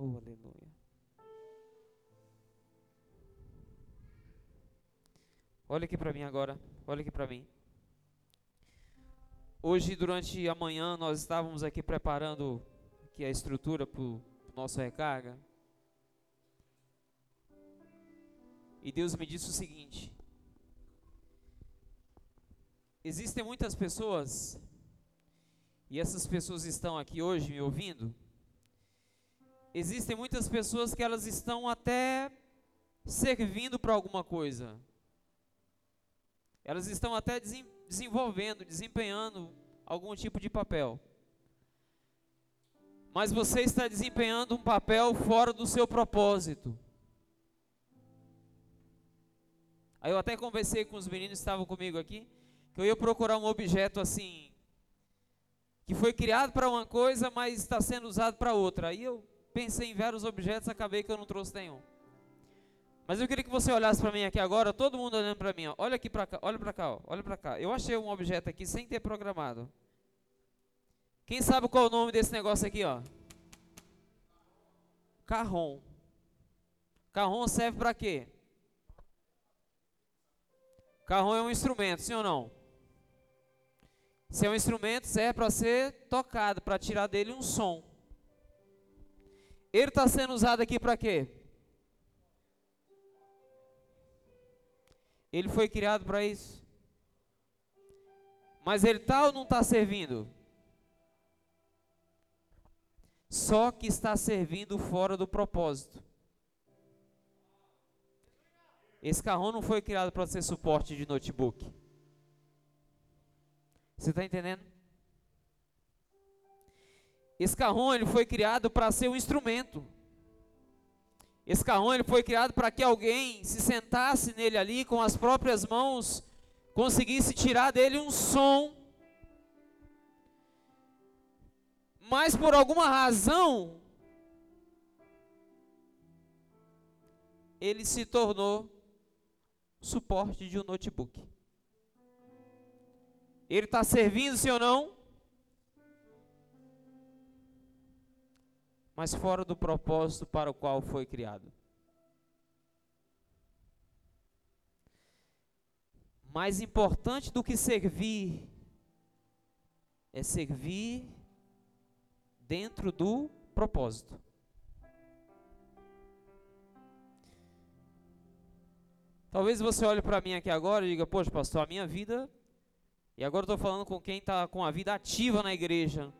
Oh, aleluia. Olha aqui para mim agora. Olha aqui para mim. Hoje, durante a manhã, nós estávamos aqui preparando aqui a estrutura para o nosso recarga. E Deus me disse o seguinte: Existem muitas pessoas, e essas pessoas estão aqui hoje me ouvindo. Existem muitas pessoas que elas estão até servindo para alguma coisa. Elas estão até desenvolvendo, desempenhando algum tipo de papel. Mas você está desempenhando um papel fora do seu propósito. Aí eu até conversei com os meninos que estavam comigo aqui, que eu ia procurar um objeto assim, que foi criado para uma coisa, mas está sendo usado para outra. Aí eu pensei em vários objetos, acabei que eu não trouxe nenhum. Mas eu queria que você olhasse para mim aqui agora, todo mundo olhando para mim, ó. olha aqui para cá, olha para cá, ó. olha para cá. Eu achei um objeto aqui sem ter programado. Quem sabe qual é o nome desse negócio aqui, ó? Carrom. Carrom serve para quê? Carrom é um instrumento, sim ou não? Se é um instrumento, serve para ser tocado, para tirar dele um som. Ele está sendo usado aqui para quê? Ele foi criado para isso. Mas ele está ou não está servindo? Só que está servindo fora do propósito. Esse carrão não foi criado para ser suporte de notebook. Você está entendendo? Esse carrão ele foi criado para ser um instrumento. Esse carrão ele foi criado para que alguém se sentasse nele ali com as próprias mãos, conseguisse tirar dele um som. Mas por alguma razão, ele se tornou suporte de um notebook. Ele está servindo, sim ou não? Mas fora do propósito para o qual foi criado. Mais importante do que servir é servir dentro do propósito. Talvez você olhe para mim aqui agora e diga: Poxa, pastor, a minha vida. E agora estou falando com quem está com a vida ativa na igreja.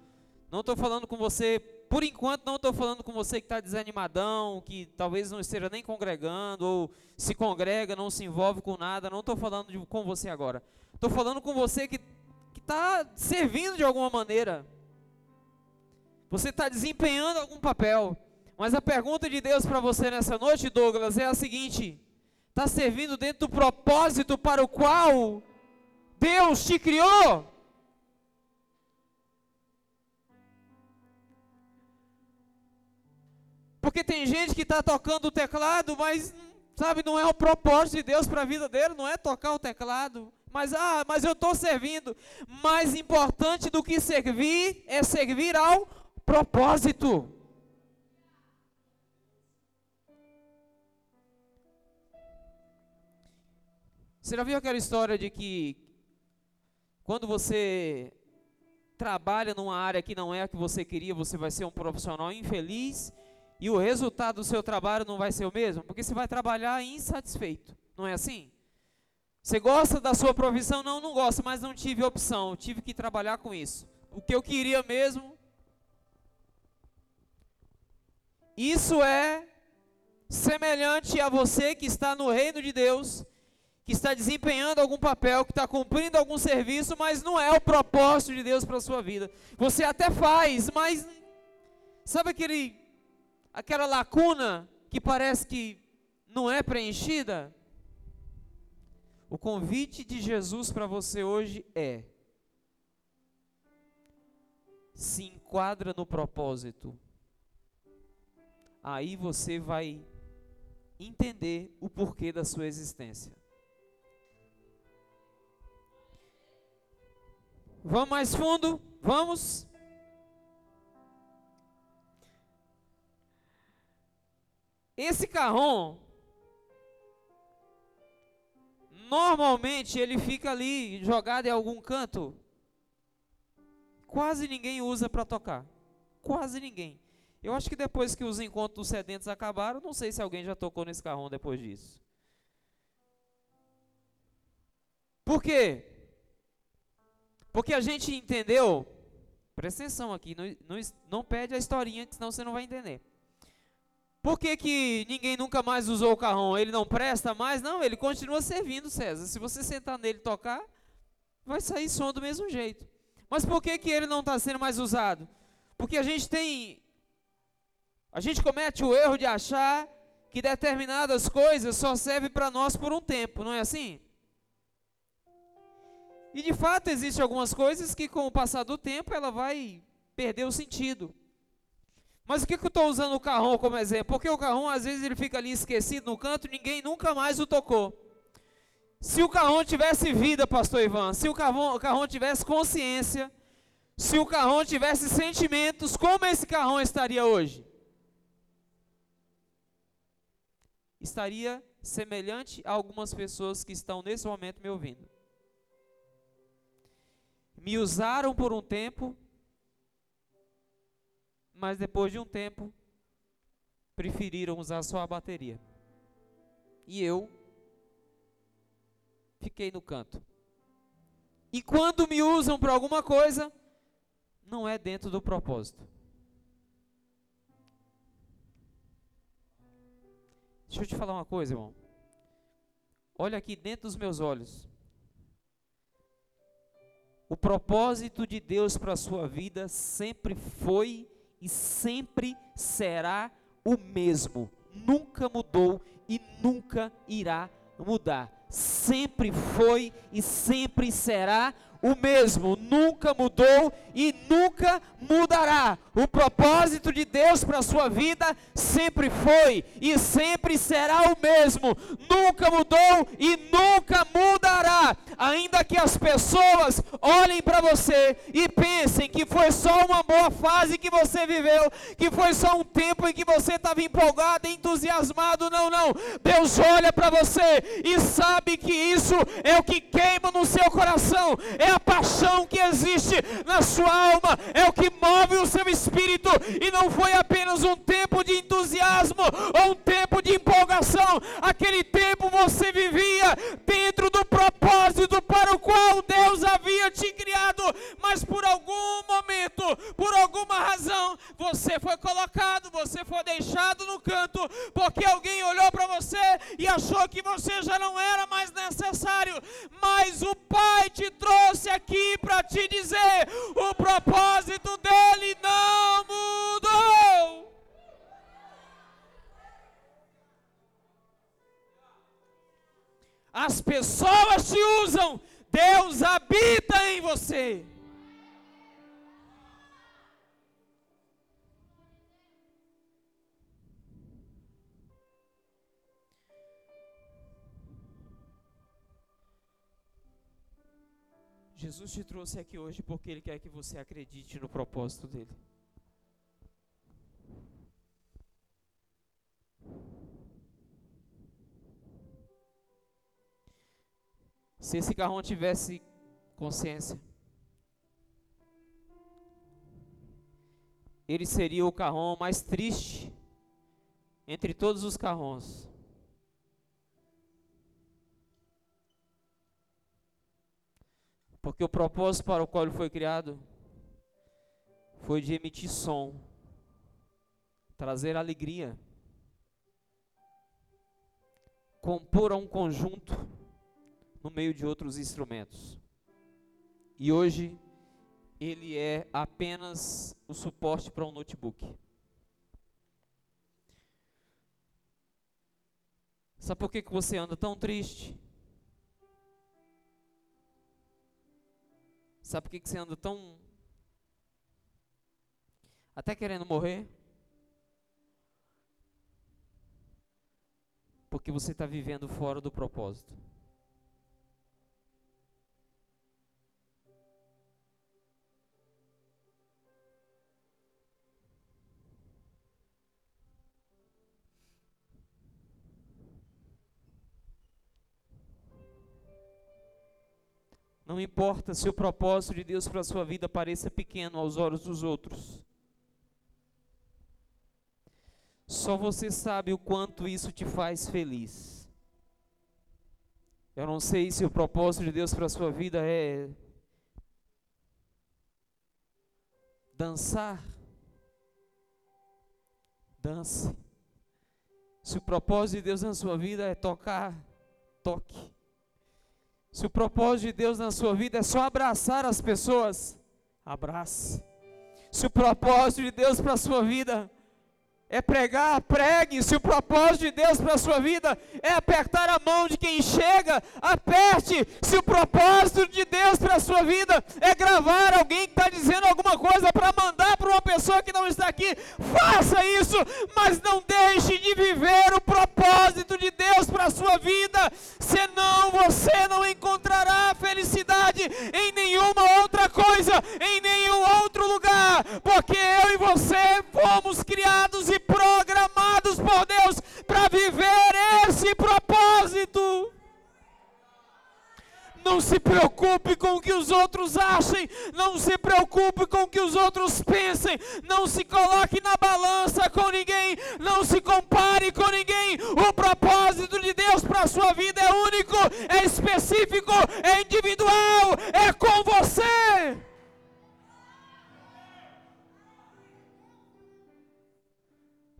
Não estou falando com você por enquanto não estou falando com você que está desanimadão, que talvez não esteja nem congregando, ou se congrega, não se envolve com nada. Não estou falando de, com você agora. Estou falando com você que está servindo de alguma maneira. Você está desempenhando algum papel. Mas a pergunta de Deus para você nessa noite, Douglas, é a seguinte: está servindo dentro do propósito para o qual Deus te criou? Porque tem gente que está tocando o teclado, mas, sabe, não é o propósito de Deus para a vida dele, não é tocar o teclado. Mas, ah, mas eu estou servindo. Mais importante do que servir é servir ao propósito. Você já viu aquela história de que quando você trabalha numa área que não é a que você queria, você vai ser um profissional infeliz e o resultado do seu trabalho não vai ser o mesmo? Porque você vai trabalhar insatisfeito, não é assim? Você gosta da sua profissão? Não, não gosto, mas não tive opção, tive que trabalhar com isso. O que eu queria mesmo. Isso é semelhante a você que está no reino de Deus, que está desempenhando algum papel, que está cumprindo algum serviço, mas não é o propósito de Deus para a sua vida. Você até faz, mas sabe aquele aquela lacuna que parece que não é preenchida? O convite de Jesus para você hoje é: se enquadra no propósito. Aí você vai entender o porquê da sua existência. Vamos mais fundo? Vamos? Esse carrão, normalmente ele fica ali jogado em algum canto. Quase ninguém usa para tocar. Quase ninguém. Eu acho que depois que os encontros sedentos acabaram, não sei se alguém já tocou nesse carrão depois disso. Por quê? Porque a gente entendeu, presta atenção aqui, não, não, não pede a historinha, senão você não vai entender. Por que, que ninguém nunca mais usou o carrão? Ele não presta mais? Não, ele continua servindo, César. Se você sentar nele e tocar, vai sair som do mesmo jeito. Mas por que, que ele não está sendo mais usado? Porque a gente tem. A gente comete o erro de achar que determinadas coisas só servem para nós por um tempo, não é assim? E de fato existem algumas coisas que com o passar do tempo ela vai perder o sentido. Mas o que, que eu estou usando o carrão como exemplo? Porque o carrão às vezes ele fica ali esquecido no canto, ninguém nunca mais o tocou. Se o carrão tivesse vida, pastor Ivan, se o carrão, o carrão tivesse consciência, se o carrão tivesse sentimentos, como esse carrão estaria hoje? Estaria semelhante a algumas pessoas que estão nesse momento me ouvindo me usaram por um tempo, mas depois de um tempo preferiram usar só a bateria. E eu fiquei no canto. E quando me usam para alguma coisa, não é dentro do propósito. Deixa eu te falar uma coisa, irmão. Olha aqui dentro dos meus olhos. O propósito de Deus para a sua vida sempre foi e sempre será o mesmo. Nunca mudou e nunca irá mudar. Sempre foi e sempre será o mesmo, nunca mudou e nunca mudará. O propósito de Deus para a sua vida sempre foi e sempre será o mesmo, nunca mudou e nunca mudará. Ainda que as pessoas olhem para você e pensem que foi só uma boa fase que você viveu, que foi só um tempo em que você estava empolgado, entusiasmado, não, não. Deus olha para você e sabe que isso é o que queima no seu coração, é é a paixão que existe na sua alma, é o que move o seu espírito, e não foi apenas um tempo de entusiasmo ou um tempo de empolgação, aquele tempo você vivia dentro do propósito para o qual Deus havia te criado, mas por algum momento, por alguma razão, você foi colocado, você foi deixado no canto, porque alguém olhou para você e achou que você já não era mais necessário, mas o Pai te trouxe aqui para te dizer: o propósito dele não mudou. As pessoas te usam, Deus habita em você. Jesus te trouxe aqui hoje porque Ele quer que você acredite no propósito dele. Se esse carrão tivesse consciência, ele seria o carrão mais triste entre todos os carrões. Porque o propósito para o qual ele foi criado foi de emitir som, trazer alegria, compor um conjunto no meio de outros instrumentos. E hoje ele é apenas o suporte para um notebook. Sabe por que, que você anda tão triste? Sabe por que, que você anda tão. até querendo morrer? Porque você está vivendo fora do propósito. Não importa se o propósito de Deus para a sua vida pareça pequeno aos olhos dos outros. Só você sabe o quanto isso te faz feliz. Eu não sei se o propósito de Deus para a sua vida é dançar. Dance. Se o propósito de Deus na sua vida é tocar, toque. Se o propósito de Deus na sua vida é só abraçar as pessoas, abrace. Se o propósito de Deus para a sua vida é pregar, pregue. Se o propósito de Deus para a sua vida é apertar a mão de quem chega, aperte. Se o propósito de Deus para a sua vida é gravar alguém que está dizendo alguma coisa para mandar para uma pessoa que não está aqui, faça isso, mas não deixe de viver o propósito de Deus para a sua vida, senão você não encontrará felicidade em nenhuma outra coisa, em nenhum outro lugar, porque eu e você fomos criados e programados por Deus para viver esse propósito. Não se preocupe com o que os outros achem, não se preocupe com o que os outros pensem, não se coloque na balança com ninguém, não se compare com ninguém. O propósito de Deus para a sua vida é único, é específico, é individual, é com você.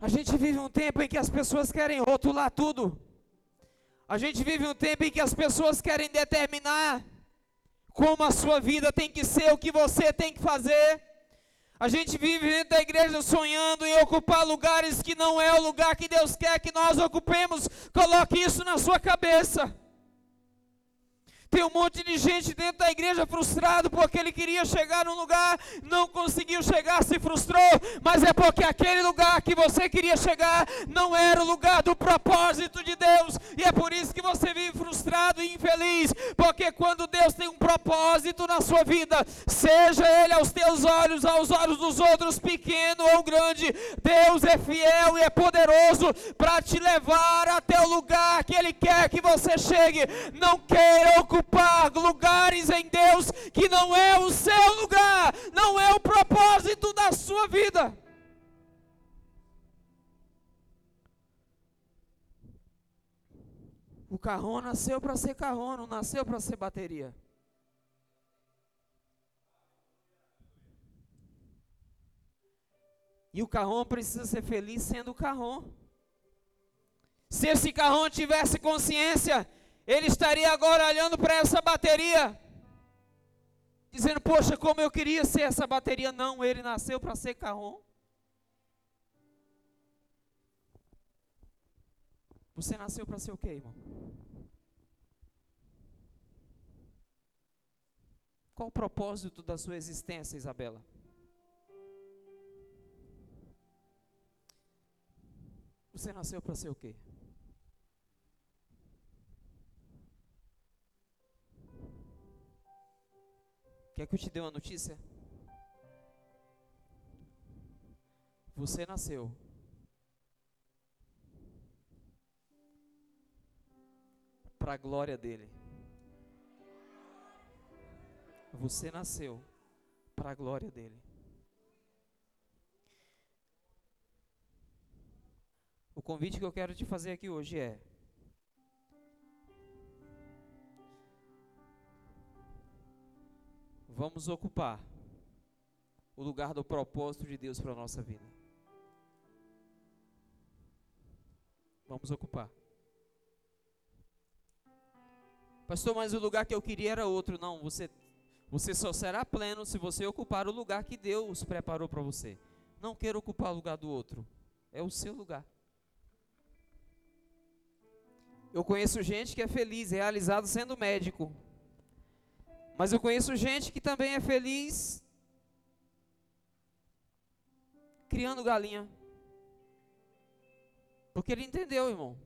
A gente vive um tempo em que as pessoas querem rotular tudo. A gente vive um tempo em que as pessoas querem determinar como a sua vida tem que ser, o que você tem que fazer. A gente vive dentro da igreja sonhando em ocupar lugares que não é o lugar que Deus quer que nós ocupemos. Coloque isso na sua cabeça. Tem um monte de gente dentro da igreja frustrado porque ele queria chegar num lugar, não conseguiu chegar, se frustrou, mas é porque aquele lugar que você queria chegar não era o lugar do propósito de Deus, e é por isso que você vive frustrado e infeliz, porque quando Deus tem um propósito na sua vida, seja ele aos teus olhos, aos olhos dos outros, pequeno ou grande, Deus é fiel e é poderoso para te levar até o lugar que Ele quer que você chegue. Não queira ocupar ocupar lugares em Deus que não é o seu lugar, não é o propósito da sua vida. O carrão nasceu para ser carrão, não nasceu para ser bateria. E o carrão precisa ser feliz sendo o carrão. Se esse carrão tivesse consciência ele estaria agora olhando para essa bateria, dizendo: Poxa, como eu queria ser essa bateria. Não, ele nasceu para ser carrom. Você nasceu para ser o quê, irmão? Qual o propósito da sua existência, Isabela? Você nasceu para ser o quê? Quer que eu te dê uma notícia? Você nasceu. Para a glória dele. Você nasceu para a glória dele. O convite que eu quero te fazer aqui hoje é: vamos ocupar o lugar do propósito de Deus para a nossa vida. Vamos ocupar. Pastor, mas o lugar que eu queria era outro. Não, você, você só será pleno se você ocupar o lugar que Deus preparou para você. Não queira ocupar o lugar do outro. É o seu lugar. Eu conheço gente que é feliz, realizado sendo médico. Mas eu conheço gente que também é feliz criando galinha. Porque ele entendeu, irmão.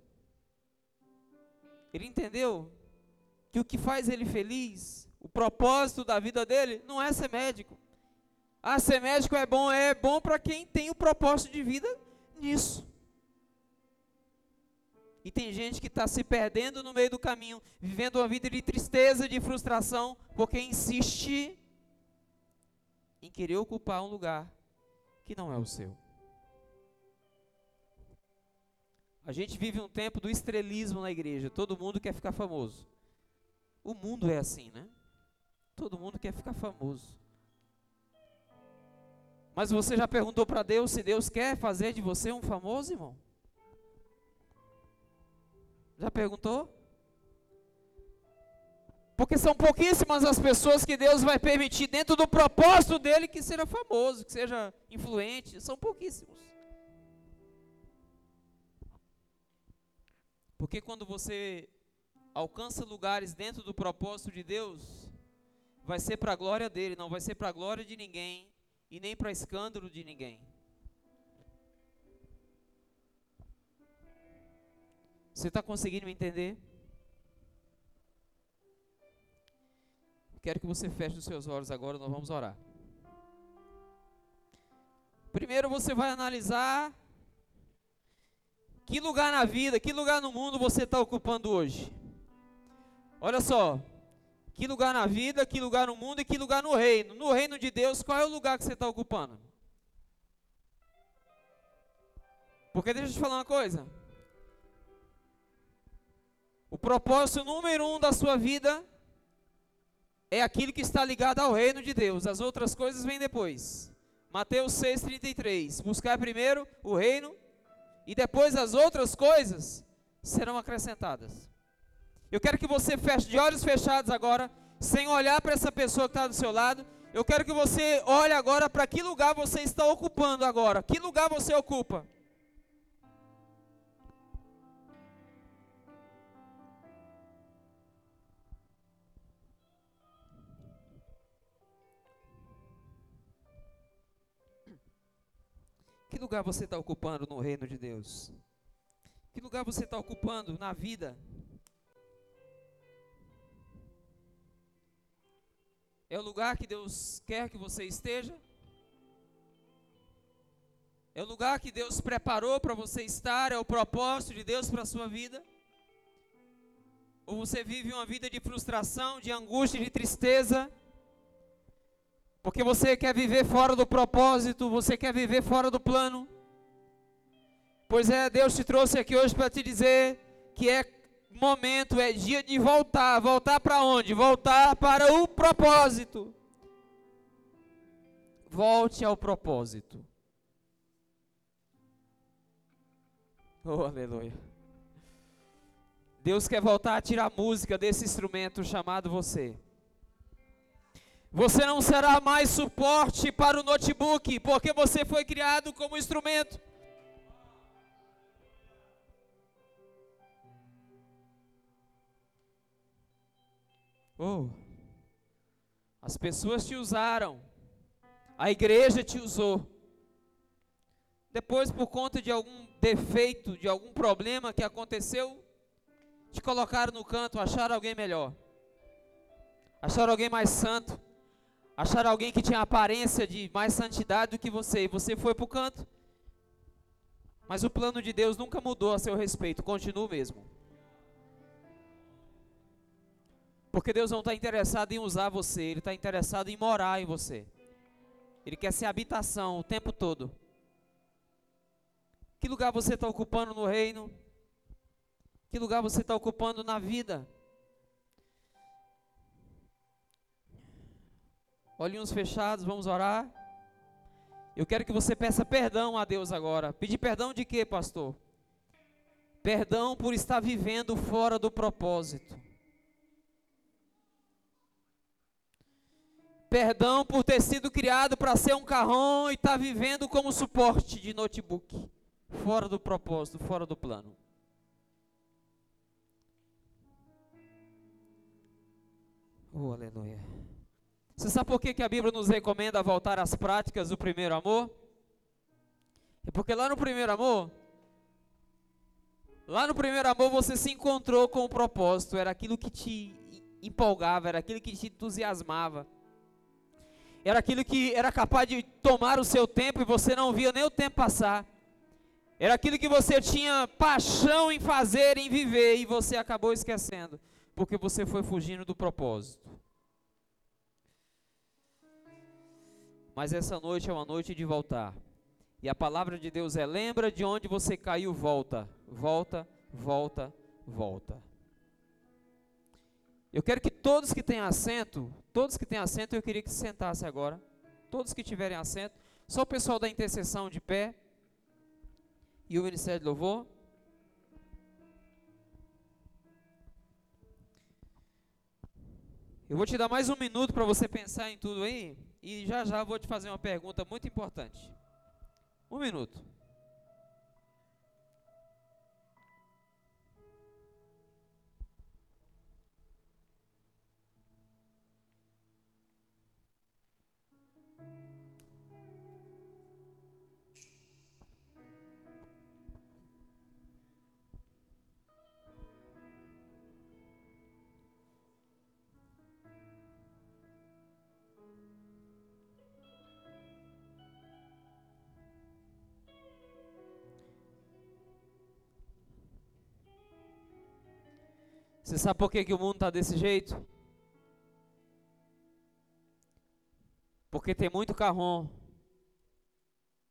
Ele entendeu que o que faz ele feliz, o propósito da vida dele, não é ser médico. Ah, ser médico é bom, é bom para quem tem o propósito de vida nisso. E tem gente que está se perdendo no meio do caminho, vivendo uma vida de tristeza, de frustração, porque insiste em querer ocupar um lugar que não é o seu. A gente vive um tempo do estrelismo na igreja. Todo mundo quer ficar famoso. O mundo é assim, né? Todo mundo quer ficar famoso. Mas você já perguntou para Deus se Deus quer fazer de você um famoso, irmão? Já perguntou? Porque são pouquíssimas as pessoas que Deus vai permitir dentro do propósito dele que seja famoso, que seja influente. São pouquíssimos. Porque quando você alcança lugares dentro do propósito de Deus, vai ser para a glória dele, não vai ser para a glória de ninguém e nem para escândalo de ninguém. Você está conseguindo me entender? Quero que você feche os seus olhos agora, nós vamos orar. Primeiro você vai analisar que lugar na vida, que lugar no mundo você está ocupando hoje. Olha só, que lugar na vida, que lugar no mundo e que lugar no reino. No reino de Deus, qual é o lugar que você está ocupando? Porque deixa eu te falar uma coisa. O propósito número um da sua vida é aquilo que está ligado ao reino de Deus. As outras coisas vêm depois. Mateus 6,33. Buscar primeiro o reino e depois as outras coisas serão acrescentadas. Eu quero que você feche de olhos fechados agora, sem olhar para essa pessoa que está do seu lado. Eu quero que você olhe agora para que lugar você está ocupando agora. Que lugar você ocupa? Que lugar você está ocupando no reino de Deus? Que lugar você está ocupando na vida? É o lugar que Deus quer que você esteja? É o lugar que Deus preparou para você estar? É o propósito de Deus para a sua vida? Ou você vive uma vida de frustração, de angústia, de tristeza? Porque você quer viver fora do propósito, você quer viver fora do plano. Pois é, Deus te trouxe aqui hoje para te dizer que é momento, é dia de voltar. Voltar para onde? Voltar para o propósito. Volte ao propósito. Oh, aleluia. Deus quer voltar a tirar música desse instrumento chamado você. Você não será mais suporte para o notebook, porque você foi criado como instrumento. Oh, as pessoas te usaram, a igreja te usou. Depois, por conta de algum defeito, de algum problema que aconteceu, te colocaram no canto, acharam alguém melhor, acharam alguém mais santo Acharam alguém que tinha aparência de mais santidade do que você e você foi para o canto. Mas o plano de Deus nunca mudou a seu respeito, continua o mesmo. Porque Deus não está interessado em usar você, Ele está interessado em morar em você. Ele quer ser habitação o tempo todo. Que lugar você está ocupando no reino? Que lugar você está ocupando na vida? Olhinhos fechados, vamos orar. Eu quero que você peça perdão a Deus agora. Pedir perdão de quê, pastor? Perdão por estar vivendo fora do propósito. Perdão por ter sido criado para ser um carrão e estar tá vivendo como suporte de notebook. Fora do propósito, fora do plano. Oh, aleluia. Você sabe por que, que a Bíblia nos recomenda voltar às práticas do primeiro amor? É porque lá no primeiro amor, lá no primeiro amor você se encontrou com o propósito, era aquilo que te empolgava, era aquilo que te entusiasmava. Era aquilo que era capaz de tomar o seu tempo e você não via nem o tempo passar. Era aquilo que você tinha paixão em fazer, em viver, e você acabou esquecendo, porque você foi fugindo do propósito. Mas essa noite é uma noite de voltar. E a palavra de Deus é: lembra de onde você caiu, volta, volta, volta, volta. Eu quero que todos que têm assento, todos que têm assento, eu queria que se sentasse agora. Todos que tiverem assento, só o pessoal da intercessão de pé e o Ministério de Louvor. Eu vou te dar mais um minuto para você pensar em tudo aí e já já vou te fazer uma pergunta muito importante. Um minuto. Você sabe por que, que o mundo está desse jeito? Porque tem muito carrão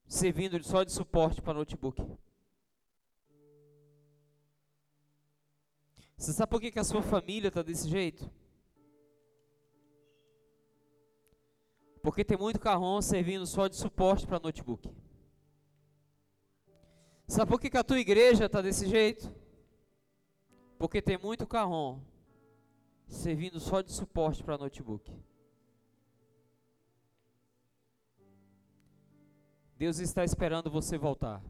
servindo só de suporte para notebook. Você sabe por que, que a sua família está desse jeito? Porque tem muito carrão servindo só de suporte para notebook. Sabe por que, que a tua igreja está desse jeito? Porque tem muito carrom servindo só de suporte para notebook. Deus está esperando você voltar.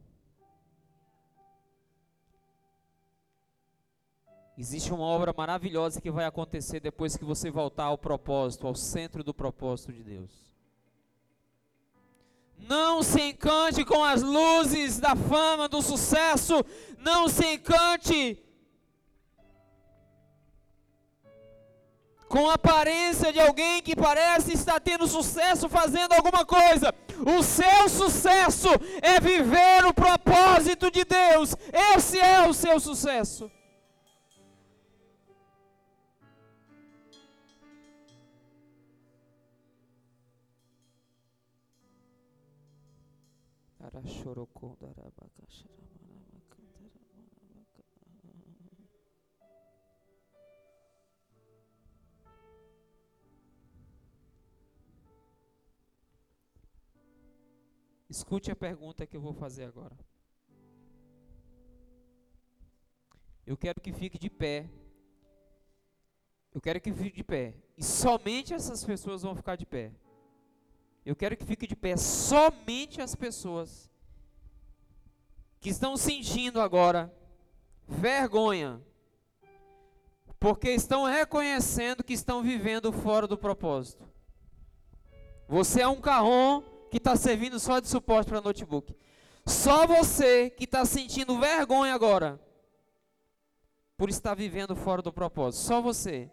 Existe uma obra maravilhosa que vai acontecer depois que você voltar ao propósito, ao centro do propósito de Deus. Não se encante com as luzes da fama, do sucesso. Não se encante com a aparência de alguém que parece estar tendo sucesso fazendo alguma coisa. O seu sucesso é viver o propósito de Deus. Esse é o seu sucesso. Escute a pergunta que eu vou fazer agora. Eu quero que fique de pé. Eu quero que fique de pé. E somente essas pessoas vão ficar de pé. Eu quero que fique de pé somente as pessoas que estão sentindo agora vergonha, porque estão reconhecendo que estão vivendo fora do propósito. Você é um carrom que está servindo só de suporte para notebook. Só você que está sentindo vergonha agora por estar vivendo fora do propósito. Só você.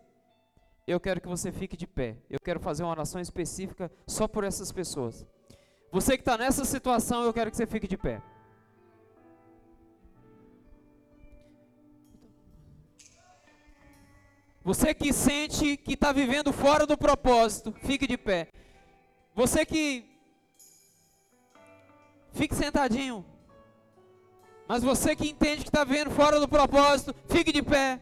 Eu quero que você fique de pé. Eu quero fazer uma oração específica só por essas pessoas. Você que está nessa situação, eu quero que você fique de pé. Você que sente que está vivendo fora do propósito, fique de pé. Você que Fique sentadinho. Mas você que entende que está vendo fora do propósito, fique de pé.